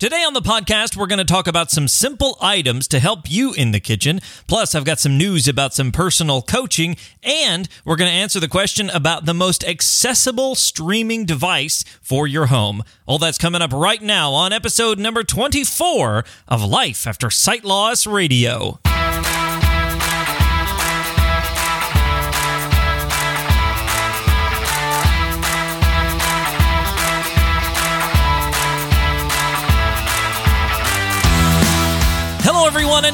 Today on the podcast, we're going to talk about some simple items to help you in the kitchen. Plus, I've got some news about some personal coaching, and we're going to answer the question about the most accessible streaming device for your home. All that's coming up right now on episode number 24 of Life After Sight Loss Radio.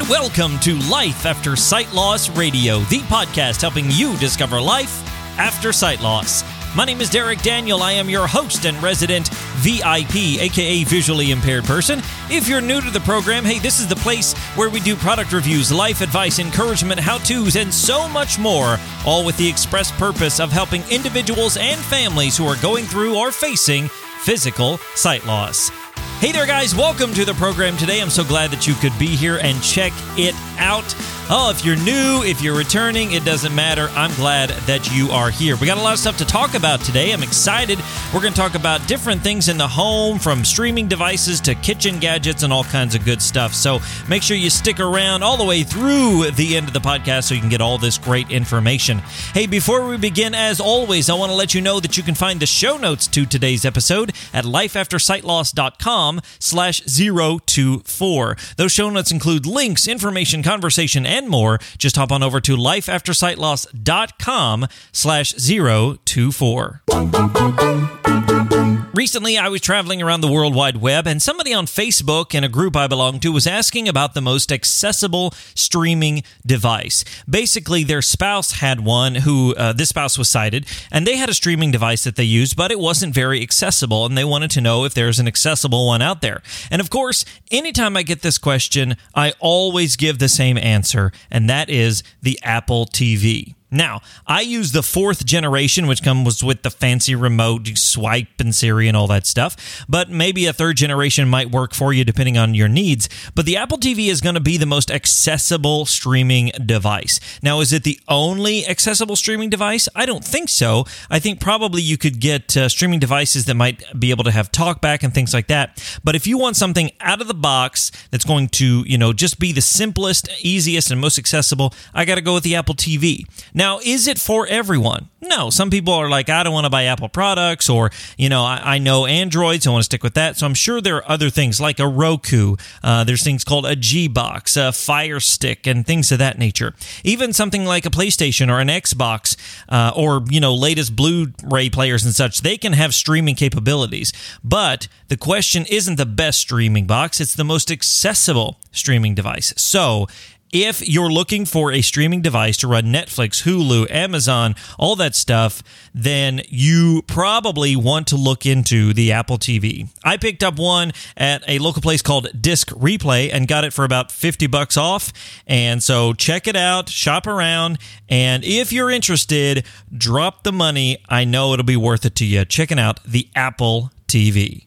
Welcome to Life After Sight Loss Radio, the podcast helping you discover life after sight loss. My name is Derek Daniel. I am your host and resident VIP, aka visually impaired person. If you're new to the program, hey, this is the place where we do product reviews, life advice, encouragement, how to's, and so much more, all with the express purpose of helping individuals and families who are going through or facing physical sight loss. Hey there, guys. Welcome to the program today. I'm so glad that you could be here and check it out. Oh, if you're new, if you're returning, it doesn't matter. I'm glad that you are here. We got a lot of stuff to talk about today. I'm excited. We're going to talk about different things in the home, from streaming devices to kitchen gadgets and all kinds of good stuff. So make sure you stick around all the way through the end of the podcast so you can get all this great information. Hey, before we begin, as always, I want to let you know that you can find the show notes to today's episode at lifeaftersightloss.com slash 024. Those show notes include links, information, conversation, and more. Just hop on over to lifeaftersightloss.com slash 024. Recently, I was traveling around the World Wide Web, and somebody on Facebook in a group I belong to was asking about the most accessible streaming device. Basically, their spouse had one who uh, this spouse was sighted, and they had a streaming device that they used, but it wasn't very accessible, and they wanted to know if there's an accessible one out there. And of course, anytime I get this question, I always give the same answer, and that is the Apple TV. Now, I use the fourth generation, which comes with the fancy remote, swipe and Siri and all that stuff. But maybe a third generation might work for you depending on your needs. But the Apple TV is going to be the most accessible streaming device. Now, is it the only accessible streaming device? I don't think so. I think probably you could get uh, streaming devices that might be able to have talkback and things like that. But if you want something out of the box that's going to, you know, just be the simplest, easiest, and most accessible, I got to go with the Apple TV. Now, is it for everyone? No. Some people are like, I don't want to buy Apple products, or, you know, I, I know Android, so I want to stick with that. So I'm sure there are other things like a Roku. Uh, there's things called a G Box, a Fire Stick, and things of that nature. Even something like a PlayStation or an Xbox, uh, or, you know, latest Blu ray players and such, they can have streaming capabilities. But the question isn't the best streaming box, it's the most accessible streaming device. So, if you're looking for a streaming device to run Netflix, Hulu, Amazon, all that stuff, then you probably want to look into the Apple TV. I picked up one at a local place called Disc Replay and got it for about 50 bucks off. And so check it out, shop around, and if you're interested, drop the money. I know it'll be worth it to you. Checking out the Apple TV.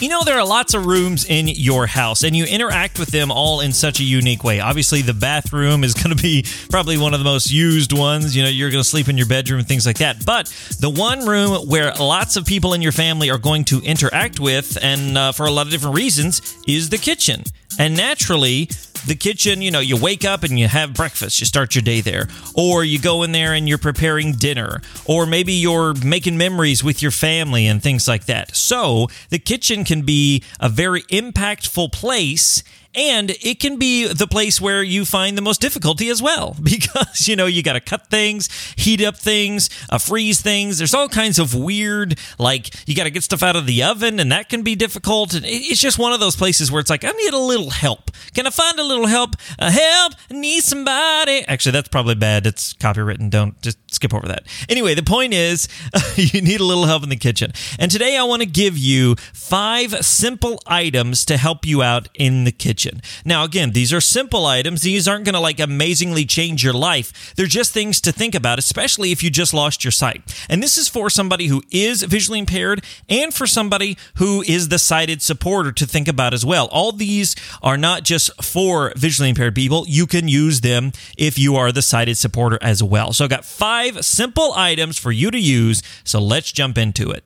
You know, there are lots of rooms in your house, and you interact with them all in such a unique way. Obviously, the bathroom is going to be probably one of the most used ones. You know, you're going to sleep in your bedroom and things like that. But the one room where lots of people in your family are going to interact with, and uh, for a lot of different reasons, is the kitchen. And naturally, the kitchen, you know, you wake up and you have breakfast, you start your day there. Or you go in there and you're preparing dinner. Or maybe you're making memories with your family and things like that. So the kitchen can be a very impactful place and it can be the place where you find the most difficulty as well because you know you got to cut things heat up things uh, freeze things. There's all kinds of weird like you got to get stuff out of the oven and that can be difficult. And it's just one of those places where it's like i need a little help. Can i find a little help? Uh, help? I need somebody? Actually that's probably bad. It's copywritten. Don't just skip over that. Anyway the point is you need a little help in the kitchen. And today i want to give you five simple items to help you out in the kitchen kitchen. Now, again, these are simple items. These aren't going to like amazingly change your life. They're just things to think about, especially if you just lost your sight. And this is for somebody who is visually impaired and for somebody who is the sighted supporter to think about as well. All these are not just for visually impaired people. You can use them if you are the sighted supporter as well. So I've got five simple items for you to use. So let's jump into it.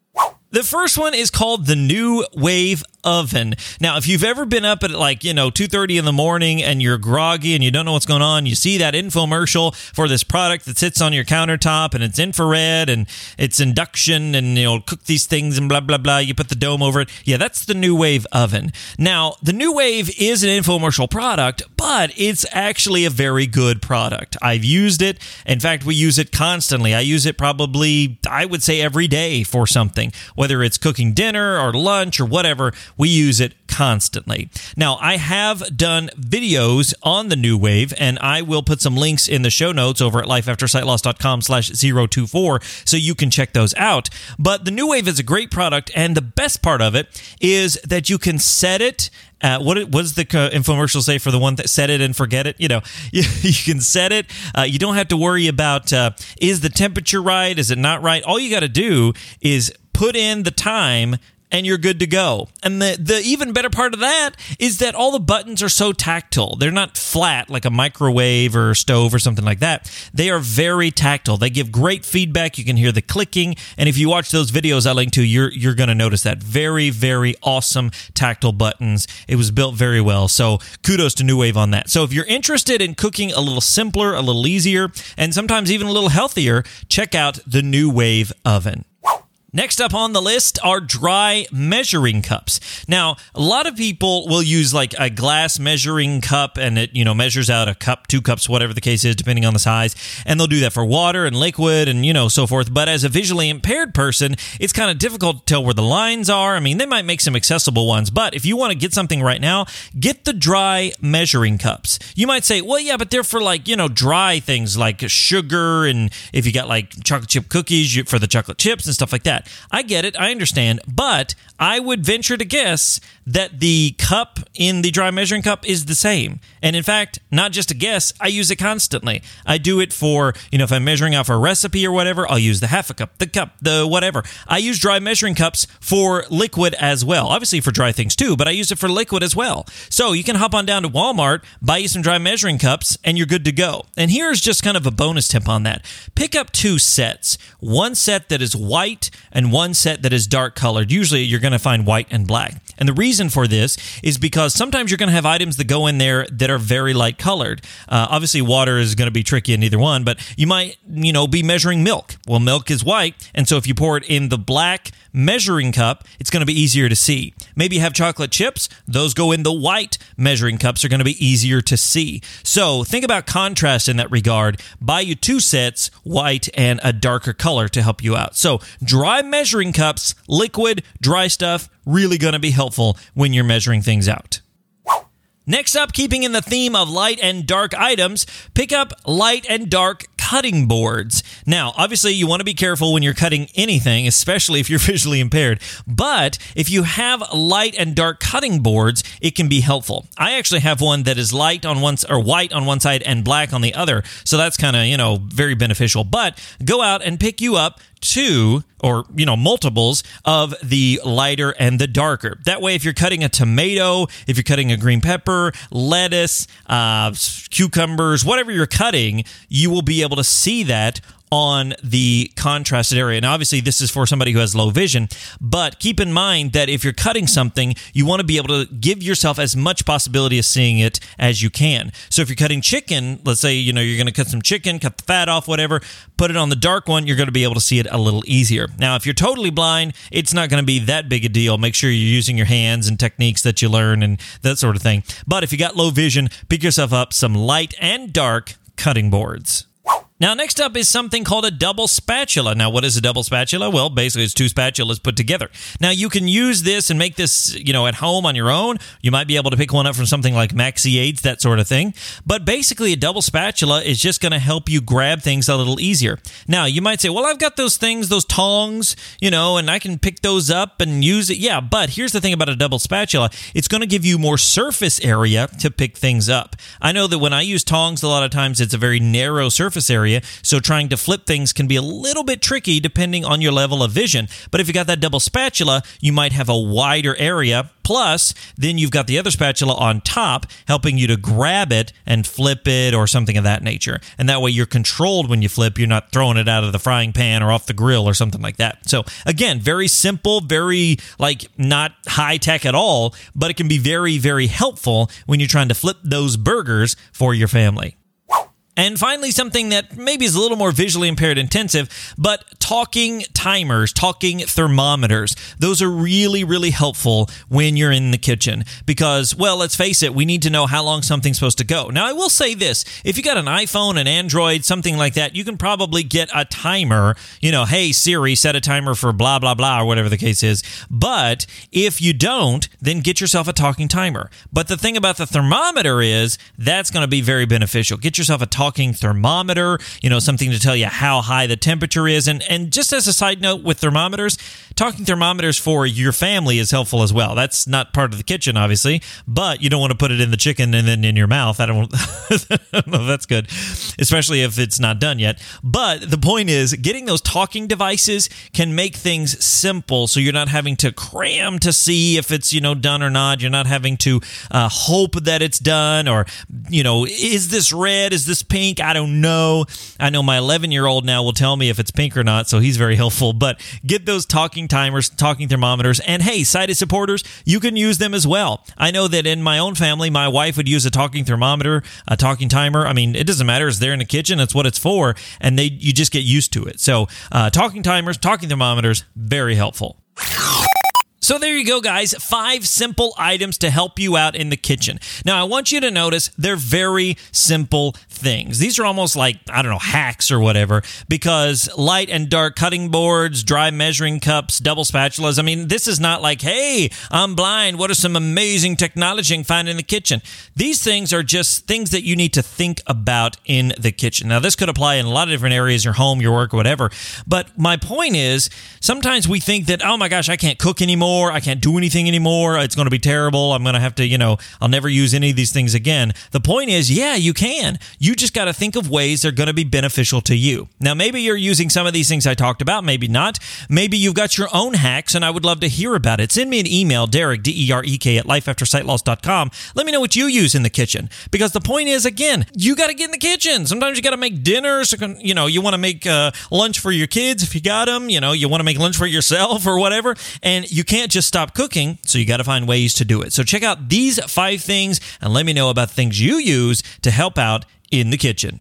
The first one is called the NuWave oven. Now, if you've ever been up at like, you know, 2:30 in the morning and you're groggy and you don't know what's going on, you see that infomercial for this product that sits on your countertop and it's infrared and it's induction and you know, cook these things and blah blah blah. You put the dome over it. Yeah, that's the NuWave oven. Now, the NuWave is an infomercial product, but it's actually a very good product. I've used it. In fact, we use it constantly. I use it probably I would say every day for something, whether it's cooking dinner or lunch or whatever we use it constantly. Now, I have done videos on the NuWave, and I will put some links in the show notes over at lifeaftersightloss.com slash 024 so you can check those out. But the NuWave is a great product, and the best part of it is that you can set it uh, what, does the infomercial say for the one that set it and forget it? You know, you, you can set it. Uh, you don't have to worry about uh, is the temperature right? Is it not right? All you got to do is put in the time and you're good to go. And the, the even better part of that is that all the buttons are so tactile. They're not flat like a microwave or stove or something like that. They are very tactile. They give great feedback. You can hear the clicking. And if you watch those videos I link to, you're, you're to notice that. Very, very awesome tactile buttons. It was built very well. So kudos to NuWave on that. So if you're interested in cooking a little simpler, a little easier, and sometimes even a little healthier, check out the NuWave oven. Next up on the list are dry measuring cups. Now, a lot of people will use like a glass measuring cup and it, you know, measures out a cup, two cups, whatever the case is, depending on the size. And they'll do that for water and liquid and, you know, so forth. But as a visually impaired person, it's kind of difficult to tell where the lines are. I mean, they might make some accessible ones, but if you want to get something right now, get the dry measuring cups. You might say, well, yeah, but they're for like, you know, dry things like sugar and if you got like chocolate chip cookies for the chocolate chips and stuff like that. I get it. I understand. But I would venture to guess that the cup in the dry measuring cup is the same. And in fact, not just a guess, I use it constantly. I do it for, you know, if I'm measuring out for a recipe or whatever, I'll use the half a cup, the cup, the whatever. I use dry measuring cups for liquid as well. Obviously for dry things too, but I use it for liquid as well. So you can hop on down to Walmart, buy you some dry measuring cups, and you're good to go. And here's just kind of a bonus tip on that. Pick up two sets. One set that is white and one set that is dark colored. Usually you're going to find white and black. And the reason for this is because sometimes you're going to have items that go in there that are very light colored. Uh, obviously, water is going to be tricky in either one, but you might, you know, be measuring milk. Well, milk is white, and so if you pour it in the black measuring cup, it's going to be easier to see. Maybe you have chocolate chips, those go in the white measuring cups, are going to be easier to see. So think about contrast in that regard. Buy you two sets, white and a darker color to help you out. So dry measuring cups, liquid, dry stuff, really going to be helpful when you're measuring things out. Next up, keeping in the theme of light and dark items, pick up light and dark cutting boards. Now, obviously, you want to be careful when you're cutting anything, especially if you're visually impaired. But if you have light and dark cutting boards, it can be helpful. I actually have one that is light on one or white on one side and black on the other, so that's kind of you know very beneficial. But go out and pick you up two or you know multiples of the lighter and the darker. That way if you're cutting a tomato if you're cutting a green pepper lettuce uh, cucumbers whatever you're cutting you will be able to see that on the contrasted area. And obviously, this is for somebody who has low vision, but keep in mind that if you're cutting something, you want to be able to give yourself as much possibility of seeing it as you can. So if you're cutting chicken, let's say, you know, you're going to cut some chicken, cut the fat off, whatever, put it on the dark one, you're going to be able to see it a little easier. Now, if you're totally blind, it's not going to be that big a deal. Make sure you're using your hands and techniques that you learn and that sort of thing. But if you got low vision, pick yourself up some light and dark cutting boards. Now, next up is something called a double spatula. Now, what is a double spatula? Well, basically, it's two spatulas put together. Now, you can use this and make this, you know, at home on your own. You might be able to pick one up from something like Maxi Aids, that sort of thing. But basically, a double spatula is just going to help you grab things a little easier. Now, you might say, well, I've got those things, those tongs, you know, and I can pick those up and use it. Yeah, but here's the thing about a double spatula it's going to give you more surface area to pick things up. I know that when I use tongs, a lot of times it's a very narrow surface area area, so trying to flip things can be a little bit tricky depending on your level of vision. But if you got that double spatula, you might have a wider area. Plus, then you've got the other spatula on top helping you to grab it and flip it or something of that nature. And that way you're controlled when you flip. You're not throwing it out of the frying pan or off the grill or something like that. So, again, very simple, very like not high tech at all, but it can be very, very helpful when you're trying to flip those burgers for your family. And finally, something that maybe is a little more visually impaired intensive, but talking timers, talking thermometers. Those are really, really helpful when you're in the kitchen because, well, let's face it, we need to know how long something's supposed to go. Now, I will say this if you got an iPhone, an Android, something like that, you can probably get a timer. You know, hey, Siri, set a timer for blah, blah, blah, or whatever the case is. But if you don't, then get yourself a talking timer. But the thing about the thermometer is that's going to be very beneficial. Get yourself a talking thermometer, you know, something to tell you how high the temperature is. And, and just as a side note with thermometers, talking thermometers for your family is helpful as well. That's not part of the kitchen, obviously, but you don't want to put it in the chicken and then in your mouth. I don't, know that's good, especially if it's not done yet. But the point is, getting those talking devices can make things simple so you're not having to cram to see if it's, you know, done or not. You're not having to uh, hope that it's done or, you know, is this red? Is this pink? I don't know. I know my 11 year old now will tell me if it's pink or not, so he's very helpful. But get those talking timers, talking thermometers, and hey, sighted supporters, you can use them as well. I know that in my own family, my wife would use a talking thermometer, a talking timer. I mean, it doesn't matter; it's there in the kitchen. That's what it's for, and they you just get used to it. So, uh, talking timers, talking thermometers, very helpful. So there you go, guys. Five simple items to help you out in the kitchen. Now, I want you to notice they're very simple things. These are almost like, I don't know, hacks or whatever, because light and dark cutting boards, dry measuring cups, double spatulas. I mean, this is not like, hey, I'm blind. What are some amazing technology I find in the kitchen? These things are just things that you need to think about in the kitchen. Now, this could apply in a lot of different areas, your home, your work, whatever. But my point is, sometimes we think that, oh my gosh, I can't cook anymore anymore. I can't do anything anymore. It's going to be terrible. I'm going to have to, you know, I'll never use any of these things again. The point is, yeah, you can. You just got to think of ways they're going to be beneficial to you. Now, maybe you're using some of these things I talked about, maybe not. Maybe you've got your own hacks, and I would love to hear about it. Send me an email, Derek, D E R E K, at lifeaftersightloss.com. Let me know what you use in the kitchen. Because the point is, again, you got to get in the kitchen. Sometimes you got to make dinner. So, you know, you want to make uh, lunch for your kids if you got them. You know, you want to make lunch for yourself or whatever. And you can't just stop cooking, so you got to find ways to do it. So check out these five things and let me know about things you use to help out in the kitchen.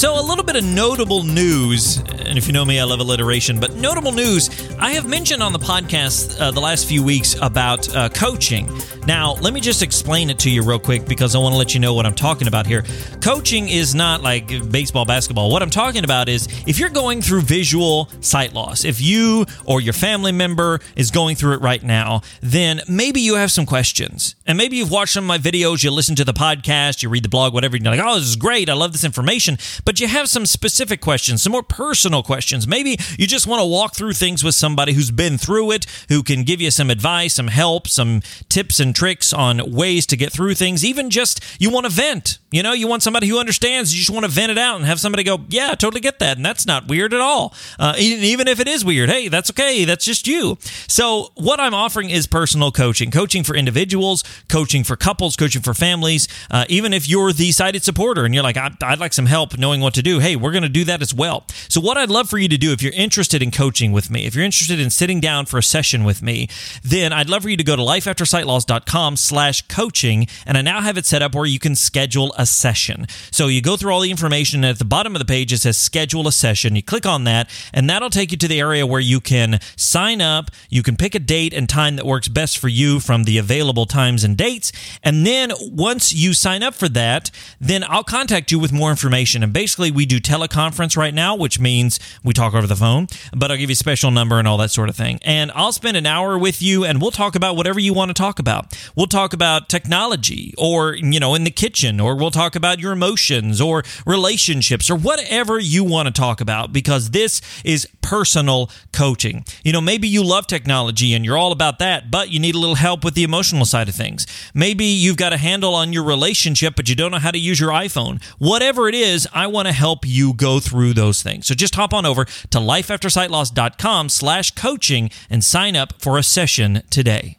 So, a little bit of notable news, and if you know me, I love alliteration, but notable news I have mentioned on the podcast uh, the last few weeks about uh, coaching. Now, let me just explain it to you real quick because I want to let you know what I'm talking about here. Coaching is not like baseball, basketball. What I'm talking about is if you're going through visual sight loss, if you or your family member is going through it right now, then maybe you have some questions. And maybe you've watched some of my videos, you listen to the podcast, you read the blog, whatever, and you're like, oh, this is great. I love this information. But you have some specific questions, some more personal questions. Maybe you just want to walk through things with somebody who's been through it, who can give you some advice, some help, some tips and tricks on ways to get through things. Even just you want to vent. You know, you want somebody who understands. You just want to vent it out and have somebody go, "Yeah, I totally get that," and that's not weird at all. Uh, even if it is weird, hey, that's okay. That's just you. So what I'm offering is personal coaching, coaching for individuals, coaching for couples, coaching for families. Uh, even if you're the sighted supporter and you're like, I'd like some help knowing what to do. Hey, we're going to do that as well. So what I'd love for you to do, if you're interested in coaching with me, if you're interested in sitting down for a session with me, then I'd love for you to go to lifeaftersightloss.com slash coaching. And I now have it set up where you can schedule a session. So you go through all the information, and at the bottom of the page, it says schedule a session. You click on that, and that'll take you to the area where you can sign up. You can pick a date and time that works best for you from the available times and dates. And then once you sign up for that, then I'll contact you with more information. And basically, we do teleconference right now, which means we talk over the phone, but I'll give you a special number and all that sort of thing. And I'll spend an hour with you and we'll talk about whatever you want to talk about. We'll talk about technology or, you know, in the kitchen, or we'll talk about your emotions or relationships or whatever you want to talk about because this is personal coaching. You know, maybe you love technology and you're all about that, but you need a little help with the emotional side of things. Maybe you've got a handle on your relationship, but you don't know how to use your iPhone. Whatever it is, I want to help you go through those things. So just hop on over to lifeaftersightloss.com slash coaching and sign up for a session today.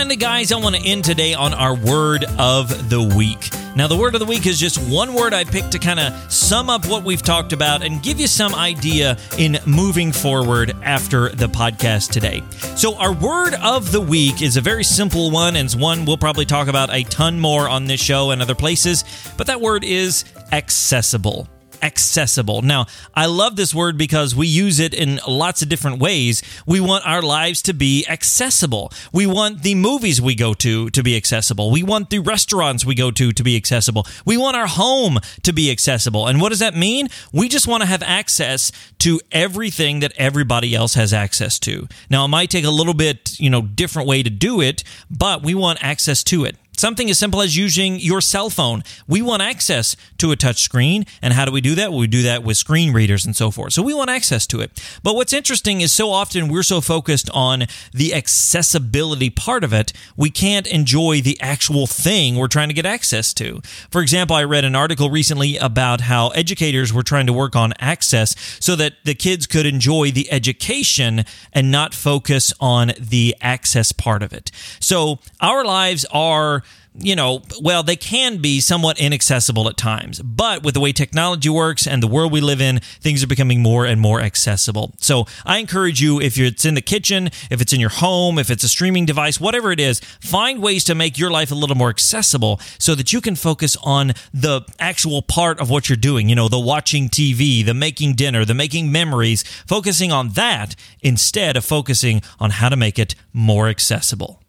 Finally, guys, I want to end today on our word of the week. Now, the word of the week is just one word I picked to kind of sum up what we've talked about and give you some idea in moving forward after the podcast today. So, our word of the week is a very simple one, and it's one we'll probably talk about a ton more on this show and other places, but that word is accessible accessible. Now, I love this word because we use it in lots of different ways. We want our lives to be accessible. We want the movies we go to to be accessible. We want the restaurants we go to to be accessible. We want our home to be accessible. And what does that mean? We just want to have access to everything that everybody else has access to. Now, it might take a little bit, you know, different way to do it, but we want access to it. Something as simple as using your cell phone. We want access to a touch screen. And how do we do that? Well, we do that with screen readers and so forth. So we want access to it. But what's interesting is so often we're so focused on the accessibility part of it, we can't enjoy the actual thing we're trying to get access to. For example, I read an article recently about how educators were trying to work on access so that the kids could enjoy the education and not focus on the access part of it. So our lives are you know, well, they can be somewhat inaccessible at times. But with the way technology works and the world we live in, things are becoming more and more accessible. So I encourage you, if it's in the kitchen, if it's in your home, if it's a streaming device, whatever it is, find ways to make your life a little more accessible so that you can focus on the actual part of what you're doing. You know, the watching TV, the making dinner, the making memories, focusing on that instead of focusing on how to make it more accessible.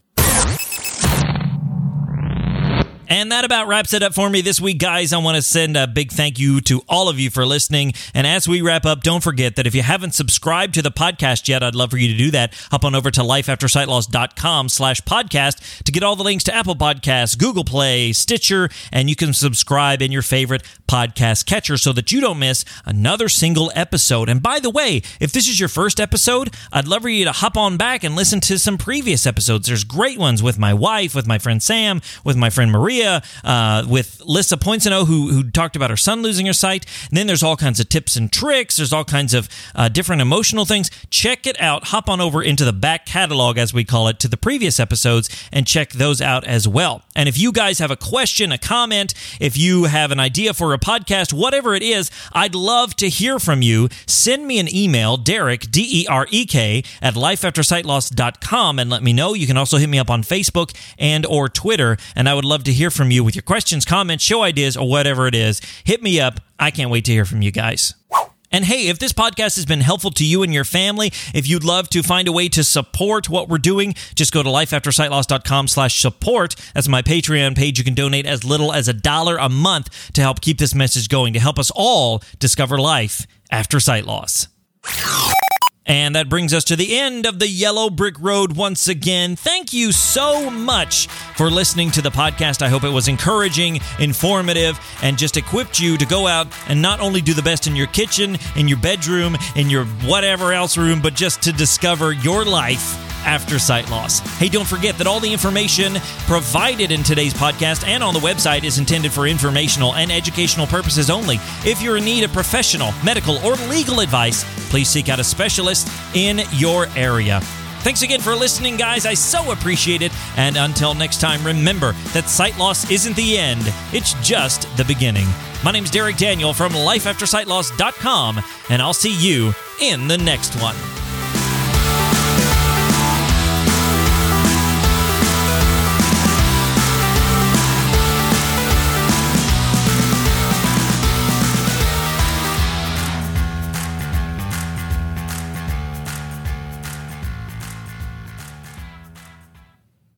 And that about wraps it up for me this week, guys. I want to send a big thank you to all of you for listening. And as we wrap up, don't forget that if you haven't subscribed to the podcast yet, I'd love for you to do that. Hop on over to lifeaftersightloss.com slash podcast to get all the links to Apple Podcasts, Google Play, Stitcher, and you can subscribe in your favorite podcast catcher so that you don't miss another single episode. And by the way, if this is your first episode, I'd love for you to hop on back and listen to some previous episodes. There's great ones with my wife, with my friend Sam, with my friend Maria uh, with Lissa Poinsano, who, who talked about her son losing her sight. And then there's all kinds of tips and tricks. There's all kinds of uh, different emotional things. Check it out. Hop on over into the back catalog, as we call it, to the previous episodes and check those out as well. And if you guys have a question, a comment, if you have an idea for a podcast, whatever it is, I'd love to hear from you. Send me an email, Derek, D E R E K, at lifeaftersightloss.com and let me know. You can also hit me up on Facebook and or Twitter, and I would love to hear from you with your questions, comments, show ideas, or whatever it is. Hit me up. I can't wait to hear from you guys. And hey, if this podcast has been helpful to you and your family, if you'd love to find a way to support what we're doing, just go to lifeaftersightloss.com slash support. That's my Patreon page. You can donate as little as a dollar a month to help keep this message going, to help us all discover life after sight loss. And that brings us to the end of the Yellow Brick Road once again. Thank you so much for listening to the podcast. I hope it was encouraging, informative, and just equipped you to go out and not only do the best in your kitchen, in your bedroom, in your whatever else room, but just to discover your life after sight loss. Hey, don't forget that all the information provided in today's podcast and on the website is intended for informational and educational purposes only. If you're in need of professional, medical, or legal advice, please seek out a specialist in your area. Thanks again for listening, guys. I so appreciate it. And until next time, remember that sight loss isn't the end, it's just the beginning. My name's Derek Daniel from lifeaftersightloss.com, and I'll see you in the next one.